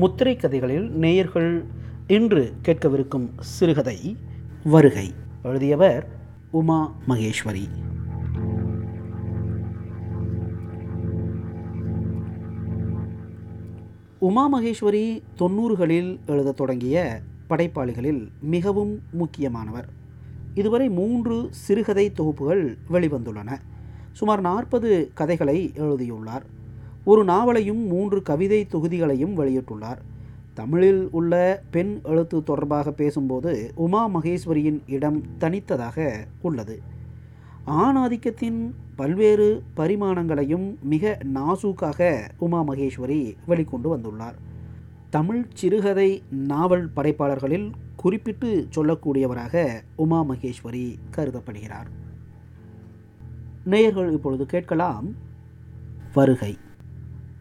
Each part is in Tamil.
முத்திரை கதைகளில் நேயர்கள் இன்று கேட்கவிருக்கும் சிறுகதை வருகை. எழுதியவர் உமா மகேஸ்வரி. உமா மகேஸ்வரி தொண்ணூறுகளில் எழுதத் தொடங்கிய படைப்பாளிகளில் மிகவும் முக்கியமானவர். இதுவரை மூன்று சிறுகதை தொகுப்புகள் வெளிவந்துள்ளன. சுமார் நாற்பது கதைகளை எழுதியுள்ளார். ஒரு நாவலையும் மூன்று கவிதை தொகுதிகளையும் வெளியிட்டுள்ளார். தமிழில் உள்ள பெண் எழுத்து தொடர்பாக பேசும்போது உமா மகேஸ்வரியின் இடம் தனித்ததாக உள்ளது. ஆணாதிக்கத்தின் பல்வேறு பரிமாணங்களையும் மிக நாசூக்காக உமா மகேஸ்வரி வெளிக்கொண்டு வந்துள்ளார். தமிழ் சிறுகதை நாவல் படைப்பாளர்களில் குறிப்பிட்டு சொல்லக்கூடியவராக உமா மகேஸ்வரி கருதப்படுகிறார். நேயர்கள் இப்பொழுது கேட்கலாம் வருகை.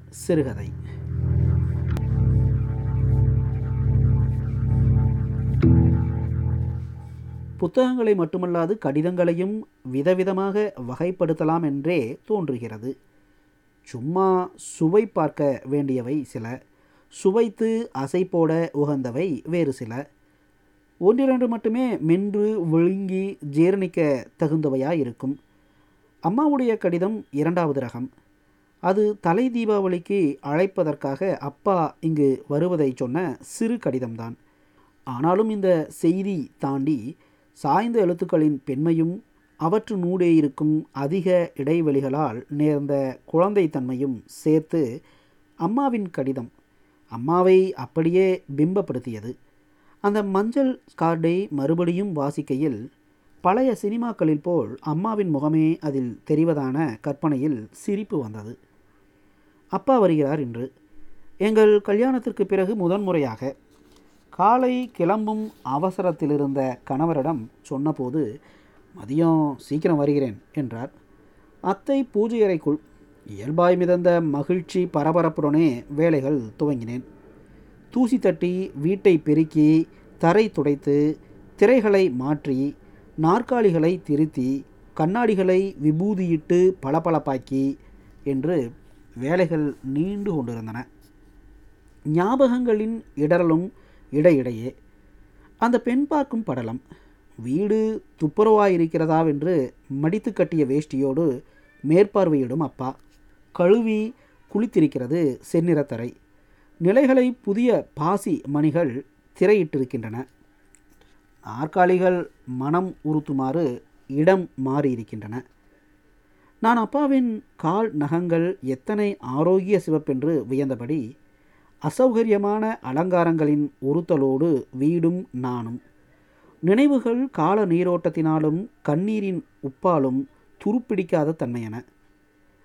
சிறுகதை. புத்தகங்களை மட்டுமல்லாது கடிதங்களையும் விதவிதமாக வகைப்படுத்தலாம் என்றே தோன்றுகிறது. சும்மா சுவை பார்க்க வேண்டியவை சில. சுவைத்து அசை போட உகந்தவை வேறு சில. ஒன்றிரண்டு மட்டுமே மென்று விழுங்கி ஜீரணிக்க தகுந்தவையாக இருக்கும் அம்மாவுடைய கடிதம் இரண்டாவது ரகம். அது தலை தீபாவளிக்கு அழைப்பதற்காக அப்பா இங்கு வருவதை சொன்ன சிறு கடிதம்தான். ஆனாலும் இந்த செய்தி தாண்டி சாய்ந்த எழுத்துக்களின் பெண்மையும் அவற்றினூடே இருக்கும் அதிக இடைவெளிகளால் நேர்ந்த குழந்தைத்தன்மையும் சேர்த்து அம்மாவின் கடிதம் அம்மாவை அப்படியே பிம்பப்படுத்தியது. அந்த மஞ்சள் கார்டை மறுபடியும் வாசிக்கையில் பழைய சினிமாக்களில் போல் அம்மாவின் முகமே அதில் தெரிவதான கற்பனையில் சிரிப்பு வந்தது. அப்பா வருகிறார் என்று எங்கள் கல்யாணத்திற்கு பிறகு முதன்முறையாக காலை கிளம்பும் அவசரத்திலிருந்த கணவரிடம் சொன்னபோது மதியம் சீக்கிரம் வருகிறேன் என்றார். அத்தை பூஜை அறைக்குள் இயல்பாய் மிதந்த மகிழ்ச்சி பரபரப்புடனே வேலைகள் துவங்கினேன். தூசி தட்டி வீட்டை பெருக்கி தரை துடைத்து திரைகளை மாற்றி நாற்காலிகளை திருத்தி கண்ணாடிகளை விபூதியிட்டு பளபளப்பாக்கி என்று வேலைகள் நீண்டு கொண்டிருந்தன. ஞாபகங்களின் இடரலும் இடையிடையே அந்த பெண் பார்க்கும் படலம் வீடு துப்புரவாயிருக்கிறதாவென்று மடித்து கட்டிய வேஷ்டியோடு மேற்பார்வையிடும் அப்பா கழுவி குளித்திருக்கிறது செந்நிறத்தரை நிலைகளை புதிய பாசி மணிகள் திரையிட்டிருக்கின்றன. நாற்காலிகள் மனம் உறுத்துமாறு இடம் மாறியிருக்கின்றன. நான் அப்பாவின் கால் நகங்கள் எத்தனை ஆரோக்கிய சிவப்பென்று வியந்தபடி அசௌகரியமான அலங்காரங்களின் உறுத்தலோடு வீடும் நானும். நினைவுகள் கால நீரோட்டத்தினாலும் கண்ணீரின் உப்பாலும் துருப்பிடிக்காத தன்மையன.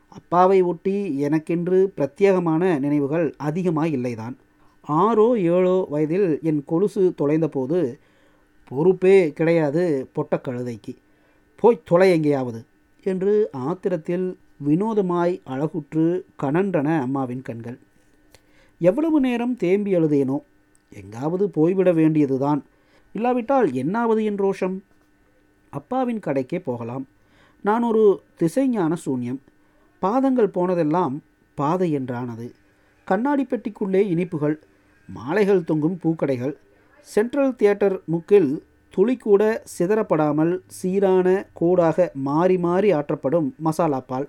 அப்பாவை ஒட்டி எனக்கென்று பிரத்யேகமான நினைவுகள் அதிகமாக இல்லைதான் ஆறோ ஏழோ வயதில் என் கொலுசு தொலைந்தபோது பொறுப்பே கிடையாது பொட்டக்கழுதைக்கு போய் தொலை எங்கேயாவது. என்று ஆத்திரத்தில் வினோதமாய் அழகுற்று கனன்றன அம்மாவின் கண்கள். எவ்வளவு நேரம் தேம்பி அழுதேனோ? எங்காவது போய்விட வேண்டியதுதான். இல்லாவிட்டால் என்னாவது என் ரோஷம்? அப்பாவின் கடைக்கே போகலாம். நான் ஒரு திசைஞான சூன்யம். பாதங்கள் போனதெல்லாம் பாதை என்றானது. கண்ணாடி பெட்டிக்குள்ளே இனிப்புகள் மாலைகள் தொங்கும் பூக்கடைகள் சென்ட்ரல் தியேட்டர் முக்கில் துளிக்கூட சிதறப்படாமல் சீரான கூடாக மாறி மாறி ஆற்றப்படும் மசாலா பால்.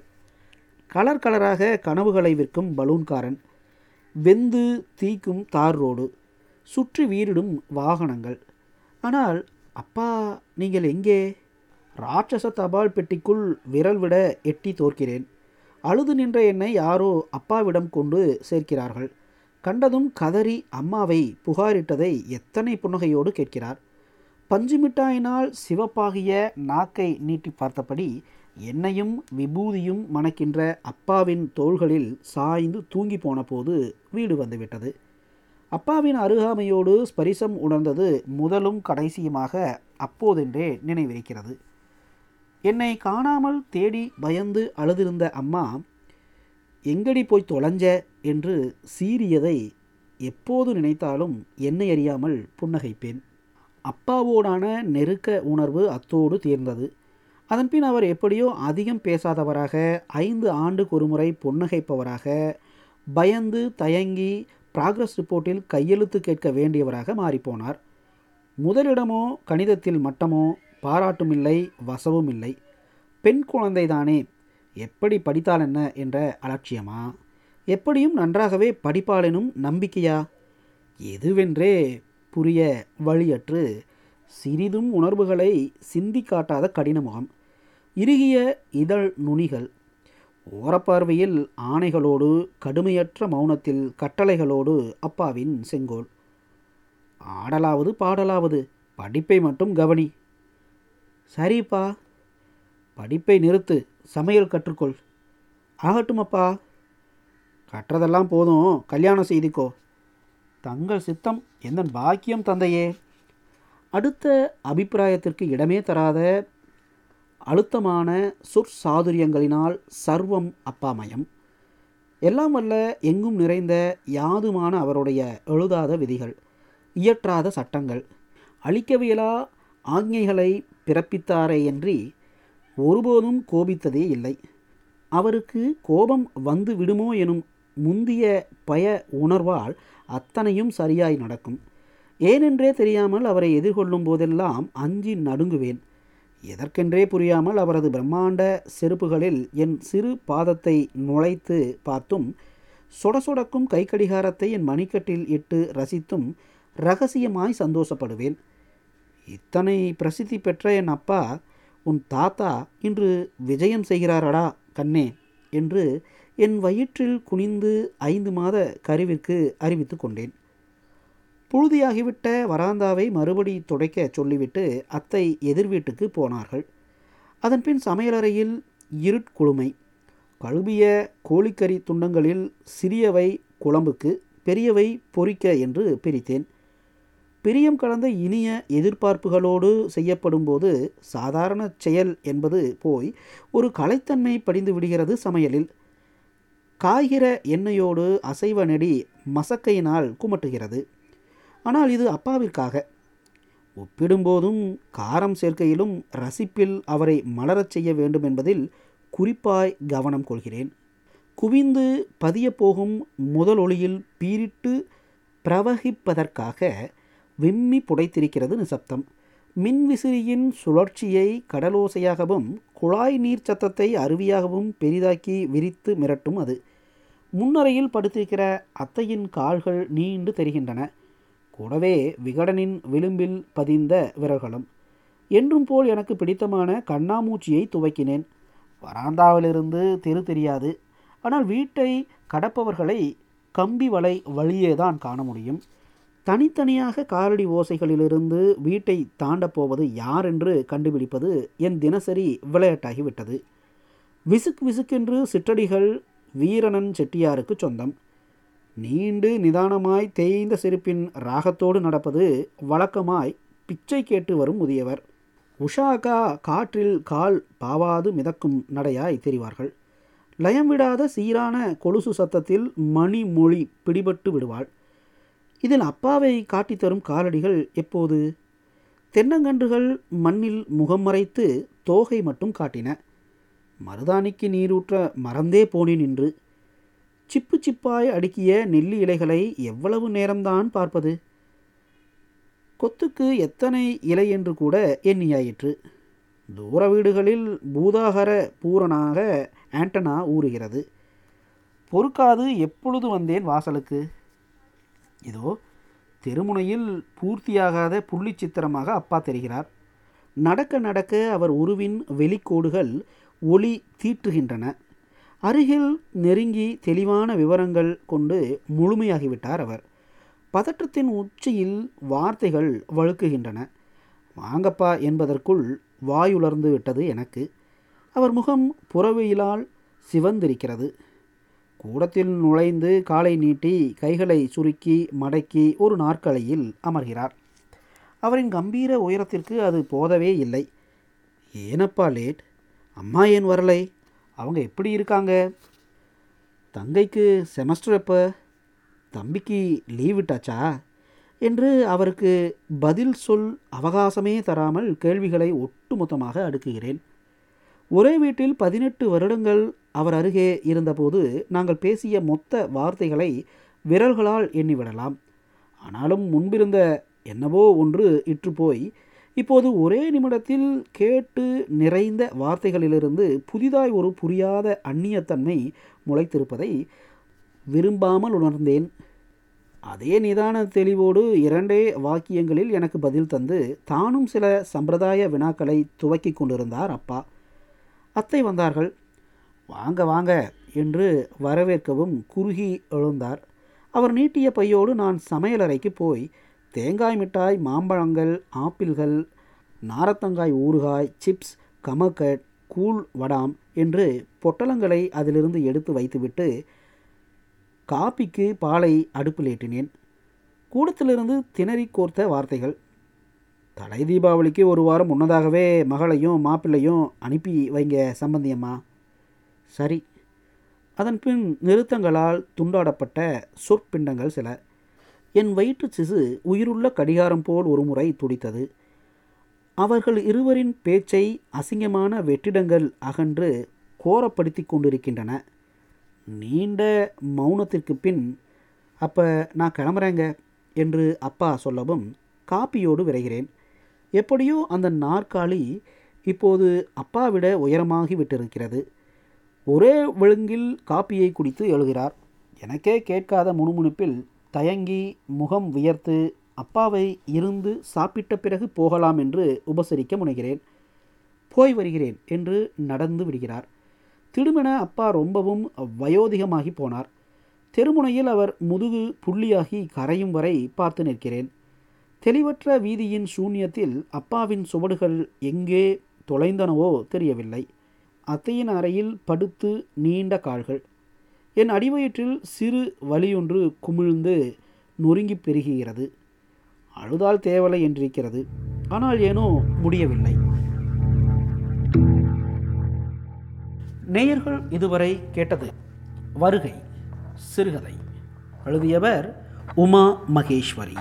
கலர் கலராக கனவுகளை விற்கும் பலூன்காரன். வெந்து தீக்கும் தார் ரோடு. சுற்றி வீரிடும் வாகனங்கள். ஆனால் அப்பா நீங்கள் எங்கே? ராட்சச தபால் பெட்டிக்குள் விரல் விட எட்டி தோற்கிறேன். அழுது நின்ற என்னை யாரோ அப்பாவிடம் கொண்டு சேர்க்கிறார்கள். கண்டதும் கதறி அம்மாவை புகாரிட்டதை எத்தனை புன்னகையோடு கேட்கிறார். பஞ்சு மிட்டாயினால் சிவப்பாகிய நாக்கை நீட்டி பார்த்தபடி என்னையும் விபூதியும் மணக்கின்ற அப்பாவின் தோள்களில் சாய்ந்து தூங்கி போன போது வீடு வந்துவிட்டது. அப்பாவின் அருகாமையோடு ஸ்பரிசம் உணர்ந்தது முதலும் கடைசியுமாக அப்போதென்றே நினைவிருக்கிறது. என்னை காணாமல் தேடி பயந்து அழுதிருந்த அம்மா எங்கடி போய் தொலைஞ்ச? என்று சீறியதை எப்போது நினைத்தாலும் என்னை அறியாமல் புன்னகைப்பேன். அப்பாவோடான நெருக்க உணர்வு அத்தோடு தீர்ந்தது. அதன்பின் அவர் எப்படியோ அதிகம் பேசாதவராக ஐந்து ஆண்டுக்கு ஒருமுறை புன்னகைப்பவராக பயந்து தயங்கி ப்ராக்ரஸ் ரிப்போர்ட்டில் கையெழுத்து கேட்க வேண்டியவராக மாறிப்போனார். முதலிடமோ கணிதத்தில் மட்டமோ பாராட்டும் இல்லை வசவும் இல்லை பெண் குழந்தைதானே எப்படி படித்தால் என்ன என்ற அலட்சியமா? எப்படியும் நன்றாகவே படிப்பாளெனும் நம்பிக்கையா? எதுவென்றே புரிய வழியற்று சிறிதும் உணர்வுகளை சிந்தி காட்டாத கடினமுகம் இறுகிய இதழ் நுனிகள் ஓரப்பார்வையில் ஆணைகளோடு கடுமையற்ற மௌனத்தில் கட்டளைகளோடு அப்பாவின் செங்கோல். ஆடலாவது பாடலாவது படிப்பை மட்டும் கவனி. சரிப்பா படிப்பை நிறுத்து சமையல் கற்றுக்கொள். ஆகட்டும் அப்பா கற்றதெல்லாம் போதும் கல்யாணம் செய்திக்கோ. தங்கள் சித்தம் எந்தன் பாக்கியம் தந்தையே? அடுத்த அபிப்பிராயத்திற்கு இடமே தராத அழுத்தமான சொற்சாதுரியங்களினால் சர்வம் அப்பாமயம். எல்லாம் வல்ல எங்கும் நிறைந்த யாதுமான அவருடைய எழுதாத விதிகள் இயற்றாத சட்டங்கள். அழிக்கவியலா ஆజ్ఞைகளை பிறப்பித்தாரேயன்றி ஒருபோதும் கோபித்ததே இல்லை. அவருக்கு கோபம் வந்து விடுமோ எனும் முந்திய பய உணர்வால் அத்தனையும் சரியாய் நடக்கும். ஏனென்றே தெரியாமல் அவரை எதிர்கொள்ளும் போதெல்லாம் அஞ்சி நடுங்குவேன். எதற்கென்றே புரியாமல் அவரது பிரம்மாண்ட செருப்புகளில் என் சிறு பாதத்தை நுழைத்து பார்த்தும் சொட சொடக்கும் கைக்கடிகாரத்தை என் மணிக்கட்டில் இட்டு ரசித்தும் ரகசியமாய் சந்தோஷப்படுவேன். இத்தனை பிரசித்தி பெற்ற என் அப்பா உன் தாத்தா இன்று விஜயம் செய்கிறாரடா கண்ணே என்று என் வயிற்றில் குனிந்து ஐந்து மாத கருவிற்கு அறிவித்து கொண்டேன். புழுதியாகிவிட்ட வராந்தாவை மறுபடி துடைக்க சொல்லிவிட்டு அத்தை எதிர் வீட்டுக்கு போனார்கள். அதன்பின் சமையலறையில் இருட்குழுமை கழுவிய கோழிக்கறி துண்டங்களில் சிறியவை குழம்புக்கு பெரியவை பொறிக்க என்று பிரித்தேன். பிரியம் கலந்த இனிய எதிர்பார்ப்புகளோடு செய்யப்படும்போது சாதாரண செயல் என்பது போய் ஒரு கலைத்தன்மை படிந்து விடுகிறது சமையலில். காய்கிற எண்ணெயோடு அசைவ நெடி மசக்கையினால் குமட்டுகிறது. ஆனால் இது அப்பாவிற்காக. ஒப்பிடும்போதும் காரம் சேர்க்கையிலும் ரசிப்பில் அவரை மலரச் செய்ய வேண்டும் என்பதில் குறிப்பாய் கவனம் கொள்கிறேன். குவிந்து பதியப்போகும் முதல் ஒளியில் பீரிட்டு பிரவகிப்பதற்காக விம்மி புடைத்திருக்கிறது நிசப்தம். மின்விசிறியின் சுழற்சியை கடலோசையாகவும் குழாய் நீர் சத்தத்தை அருவியாகவும் பெரிதாக்கி விரித்து மிரட்டும் அது. முன்னறையில் படுத்திருக்கிற அத்தையின் கால்கள் நீண்டு தெரிகின்றன. கூடவே விகடனின் விளிம்பில் பதிந்த விரல்களும். என்றும் போல் எனக்கு பிடித்தமான கண்ணாமூச்சியை துவக்கினேன். வராந்தாவிலிருந்து தெரு தெரியாது. ஆனால் வீட்டை கடப்பவர்களை கம்பி வலை வழியே தான் காண முடியும். தனித்தனியாக காலடி ஓசைகளிலிருந்து வீட்டை தாண்டப் போவது யார் என்று கண்டுபிடிப்பது என் தினசரி விளையாட்டாகிவிட்டது. விசுக் விசுக்கென்று சிற்றடிகள் வீரணன் செட்டியாருக்கு சொந்தம். நீண்டு நிதானமாய் தேய்ந்த செருப்பின் ராகத்தோடு நடப்பது வழக்கமாய் பிச்சை கேட்டு வரும் முதியவர். உஷாக்கா காற்றில் கால் பாவாது மிதக்கும் நடையாய் தெரிவார்கள். லயம் விடாத சீரான கொலுசு சத்தத்தில் மணிமொழி பிடிபட்டு விடுவாள். இதில் அப்பாவை காட்டித்தரும் காலடிகள் எப்போது? தென்னங்கன்றுகள் மண்ணில் முகம் மறைத்து தோகை மட்டும் காட்டின. மருதாணிக்கு நீரூற்ற மறந்தே போனேன் என்று சிப்பு சிப்பாய் அடுக்கிய நெல்லி இலைகளை எவ்வளவு நேரம்தான் பார்ப்பது? கொத்துக்கு எத்தனை இலை என்று கூட எண்ணியாயிற்று. தூர வீடுகளில் பூதாகர பூரணாக ஆண்டனா ஊறுகிறது. பொறுக்காது எப்பொழுது வந்தேன் வாசலுக்கு? இதோ தெருமுனையில் பூர்த்தியாகாத புள்ளி சித்திரமாக அப்பா தெரிகிறார். நடக்க நடக்க அவர் உருவின் வெளிக்கோடுகள் ஒளி தீற்றுகின்றன. அருகில் நெருங்கி தெளிவான விவரங்கள் கொண்டு முழுமையாகிவிட்டார் அவர். பதற்றத்தின் உச்சியில் வார்த்தைகள் வழுக்குகின்றன. வாங்கப்பா என்பதற்குள் வாயுலர்ந்து விட்டது எனக்கு. அவர் முகம் புறவையிலால் சிவந்திருக்கிறது. கூடத்தில் நுழைந்து காலை நீட்டி கைகளை சுருக்கி மடக்கி ஒரு நாற்காலியில் அமர்கிறார். அவரின் கம்பீர உயரத்திற்கு அது போதவே இல்லை. ஏனப்பா லேட்? அம்மா ஏன் வரலை? அவங்க எப்படி இருக்காங்க? தங்கைக்கு செமஸ்டர் எப்போ? தம்பிக்கு லீவ் விட்டாச்சா? என்று அவருக்கு பதில் சொல் அவகாசமே தராமல் கேள்விகளை ஒட்டுமொத்தமாக அடுக்குகிறேன். ஒரே வீட்டில் பதினெட்டு வருடங்கள் அவர் அருகே இருந்தபோது நாங்கள் பேசிய மொத்த வார்த்தைகளை விரல்களால் எண்ணிவிடலாம். ஆனாலும் முன்பிருந்த என்னவோ ஒன்று இற்று போய் இப்போது ஒரே நிமிடத்தில் கேட்டு நிறைந்த வார்த்தைகளிலிருந்து புதிதாய் ஒரு புரியாத அந்நியத்தன்மை முளைத்திருப்பதை விரும்பாமல் உணர்ந்தேன். அதே நிதான தெளிவோடு இரண்டே வாக்கியங்களில் எனக்கு பதில் தந்து தானும் சில சம்பிரதாய வினாக்களை துவக்கி கொண்டிருந்தார் அப்பா. அத்தை வந்தார்கள். வாங்க வாங்க என்று வரவேற்கவும் குறுகி எழுந்தார். அவர் நீட்டிய பையோடு நான் சமையலறைக்கு போய் தேங்காய் மிட்டாய் மாம்பழங்கள் ஆப்பிள்கள் நாரத்தங்காய் ஊறுகாய் சிப்ஸ் கமக்கட் கூழ் வடாம் என்று பொட்டலங்களை அதிலிருந்து எடுத்து வைத்துவிட்டு காப்பிக்கு பாலை அடுப்பில் ஏற்றினேன் கூடத்திலிருந்து திணறி கோர்த்த வார்த்தைகள். தலை தீபாவளிக்கு ஒரு வாரம் முன்னதாகவே மகளையும் மாப்பிள்ளையும் அனுப்பி வைங்க சம்பந்தியம்மா. சரி. அதன் பின் நிறுத்தங்களால் துண்டாடப்பட்ட சொற்பிண்டங்கள் சில. என் வயிற்று சிசு உயிருள்ள கடிகாரம் போல் ஒரு முறை துடித்தது. அவர்கள் இருவரின் பேச்சை அசிங்கமான வெற்றிடங்கள் அகன்று கோரப்படுத்தி கொண்டிருக்கின்றன. நீண்ட மௌனத்திற்கு பின் அப்போ நான் கிளம்புறேங்க என்று அப்பா சொல்லவும் காப்பியோடு விரைகிறேன். எப்படியோ அந்த நாற்காலி இப்போது அப்பாவிட உயரமாகி விட்டிருக்கிறது. ஒரே விழுங்கில் காப்பியை குடித்து எழுகிறார். எனக்கே கேட்காத முணுமுணுப்பில் தயங்கி முகம் வியர்த்து அப்பாவை இருந்து சாப்பிட்ட பிறகு போகலாம் என்று உபசரிக்க முனைகிறேன். போய் வருகிறேன் என்று நடந்து விடுகிறார். திடுமென அப்பா ரொம்பவும் வயோதிகமாகி போனார். தெருமுனையில் அவர் முதுகு புள்ளியாகி கரையும் வரை பார்த்து நிற்கிறேன். தெளிவற்ற வீதியின் சூன்யத்தில் அப்பாவின் சுவடுகள் எங்கே தொலைந்தனவோ தெரியவில்லை. அத்தையின் அறையில் படுத்து நீண்ட கால்கள். என் அடிவயிற்றில் சிறு வலியொன்று குமிழ்ந்து நொறுங்கி பெருகுகிறது. அழுதால் தேவலை என்றிருக்கிறது. ஆனால் ஏனோ முடியவில்லை. நேயர்கள் இதுவரை கேட்டது வருகை சிறுகதை. எழுதியவர் உமா மகேஸ்வரி.